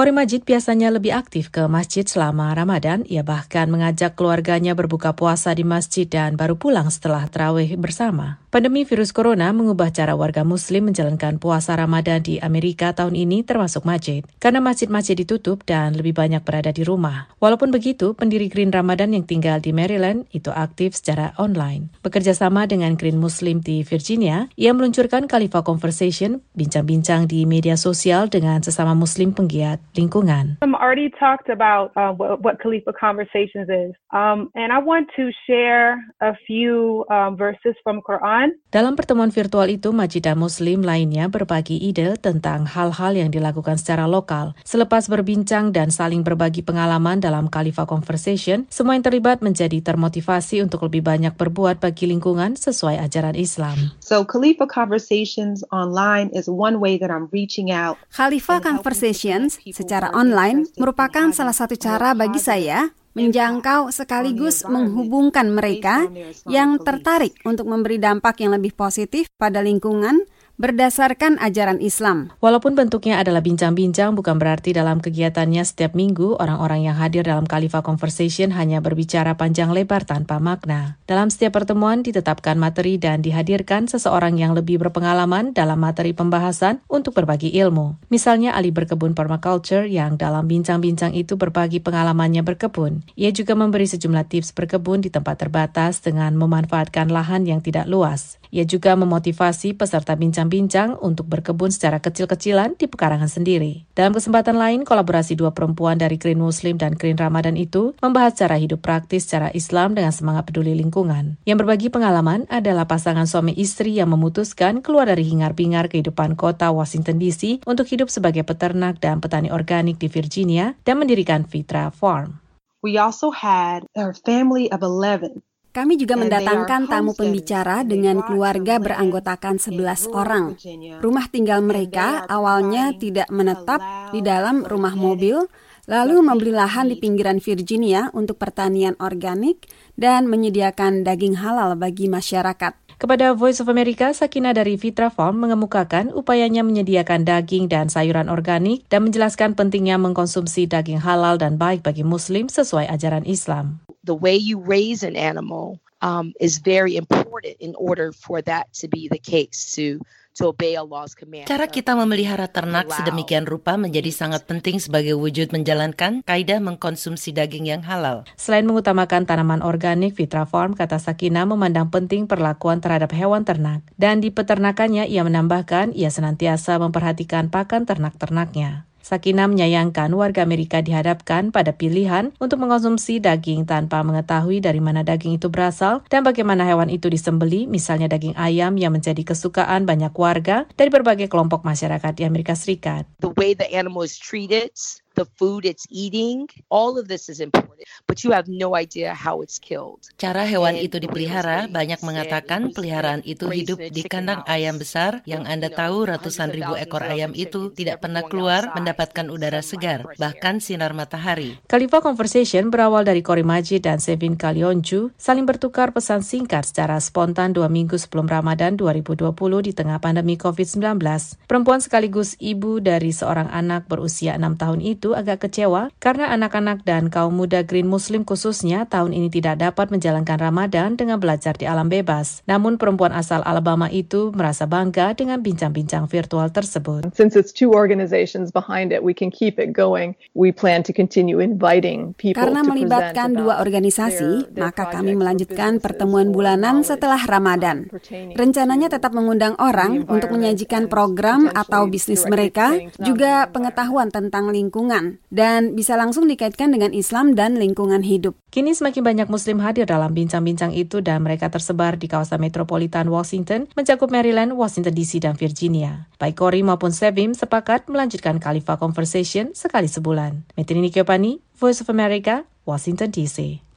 Kori Majid biasanya lebih aktif ke masjid selama Ramadan. Ia bahkan mengajak keluarganya berbuka puasa di masjid dan baru pulang setelah terawih bersama. Pandemi virus corona mengubah cara warga muslim menjalankan puasa Ramadan di Amerika tahun ini termasuk masjid. Karena masjid-masjid ditutup dan lebih banyak berada di rumah. Walaupun begitu, pendiri Green Ramadan yang tinggal di Maryland itu aktif secara online. Bekerja sama dengan Green Muslim di Virginia, ia meluncurkan Khalifa Conversation, bincang-bincang di media sosial dengan sesama muslim penggiat lingkungan. I'm already talked about uh, what, what Khalifa Conversations is. Um, and I want to share a few um, verses from Quran dalam pertemuan virtual itu, Majidah Muslim lainnya berbagi ide tentang hal-hal yang dilakukan secara lokal. Selepas berbincang dan saling berbagi pengalaman dalam Khalifa Conversation, semua yang terlibat menjadi termotivasi untuk lebih banyak berbuat bagi lingkungan sesuai ajaran Islam. So Khalifa Conversations online is one way that I'm reaching out. Khalifa Conversations secara online merupakan salah satu cara bagi saya menjangkau sekaligus menghubungkan mereka yang tertarik untuk memberi dampak yang lebih positif pada lingkungan berdasarkan ajaran Islam. Walaupun bentuknya adalah bincang-bincang, bukan berarti dalam kegiatannya setiap minggu orang-orang yang hadir dalam Khalifa Conversation hanya berbicara panjang lebar tanpa makna. Dalam setiap pertemuan ditetapkan materi dan dihadirkan seseorang yang lebih berpengalaman dalam materi pembahasan untuk berbagi ilmu. Misalnya Ali berkebun permaculture yang dalam bincang-bincang itu berbagi pengalamannya berkebun. Ia juga memberi sejumlah tips berkebun di tempat terbatas dengan memanfaatkan lahan yang tidak luas. Ia juga memotivasi peserta bincang-bincang untuk berkebun secara kecil-kecilan di pekarangan sendiri. Dalam kesempatan lain, kolaborasi dua perempuan dari Green Muslim dan Green Ramadan itu membahas cara hidup praktis secara Islam dengan semangat peduli lingkungan. Yang berbagi pengalaman adalah pasangan suami istri yang memutuskan keluar dari hingar-bingar kehidupan kota Washington DC untuk hidup sebagai peternak dan petani organik di Virginia dan mendirikan Fitra Farm. We also had a family of 11 kami juga mendatangkan tamu pembicara dengan keluarga beranggotakan 11 orang. Rumah tinggal mereka awalnya tidak menetap di dalam rumah mobil, lalu membeli lahan di pinggiran Virginia untuk pertanian organik dan menyediakan daging halal bagi masyarakat. Kepada Voice of America, Sakina dari Fitra Farm mengemukakan upayanya menyediakan daging dan sayuran organik dan menjelaskan pentingnya mengkonsumsi daging halal dan baik bagi Muslim sesuai ajaran Islam. The way you raise an animal um, is very important in order for that to be the case to Cara kita memelihara ternak sedemikian rupa menjadi sangat penting sebagai wujud menjalankan kaidah mengkonsumsi daging yang halal. Selain mengutamakan tanaman organik, Fitra Farm, kata Sakina, memandang penting perlakuan terhadap hewan ternak. Dan di peternakannya, ia menambahkan, ia senantiasa memperhatikan pakan ternak-ternaknya. Sakina menyayangkan warga Amerika dihadapkan pada pilihan untuk mengonsumsi daging tanpa mengetahui dari mana daging itu berasal dan bagaimana hewan itu disembeli, misalnya daging ayam yang menjadi kesukaan banyak warga dari berbagai kelompok masyarakat di Amerika Serikat. The way the animal is treated the food it's eating, all of this is important, but you have no idea how it's killed. Cara hewan itu dipelihara, banyak mengatakan peliharaan itu hidup di kandang ayam besar yang Anda tahu ratusan ribu ekor ayam itu tidak pernah keluar mendapatkan udara segar, bahkan sinar matahari. Khalifa Conversation berawal dari Kori Majid dan Sevin Kalionju saling bertukar pesan singkat secara spontan dua minggu sebelum Ramadan 2020 di tengah pandemi COVID-19. Perempuan sekaligus ibu dari seorang anak berusia enam tahun itu itu agak kecewa karena anak-anak dan kaum muda Green Muslim khususnya tahun ini tidak dapat menjalankan Ramadan dengan belajar di alam bebas. Namun perempuan asal Alabama itu merasa bangga dengan bincang-bincang virtual tersebut. Since it's two organizations behind it, we can keep it going. We plan to continue inviting people Karena melibatkan dua organisasi, maka kami melanjutkan pertemuan bulanan setelah Ramadan. Rencananya tetap mengundang orang untuk menyajikan program atau bisnis mereka, juga pengetahuan tentang lingkungan lingkungan dan bisa langsung dikaitkan dengan Islam dan lingkungan hidup. Kini semakin banyak muslim hadir dalam bincang-bincang itu dan mereka tersebar di kawasan metropolitan Washington, mencakup Maryland, Washington DC, dan Virginia. Baik Cory maupun Sevim sepakat melanjutkan Khalifa Conversation sekali sebulan. Metrini Kiopani, Voice of America, Washington DC.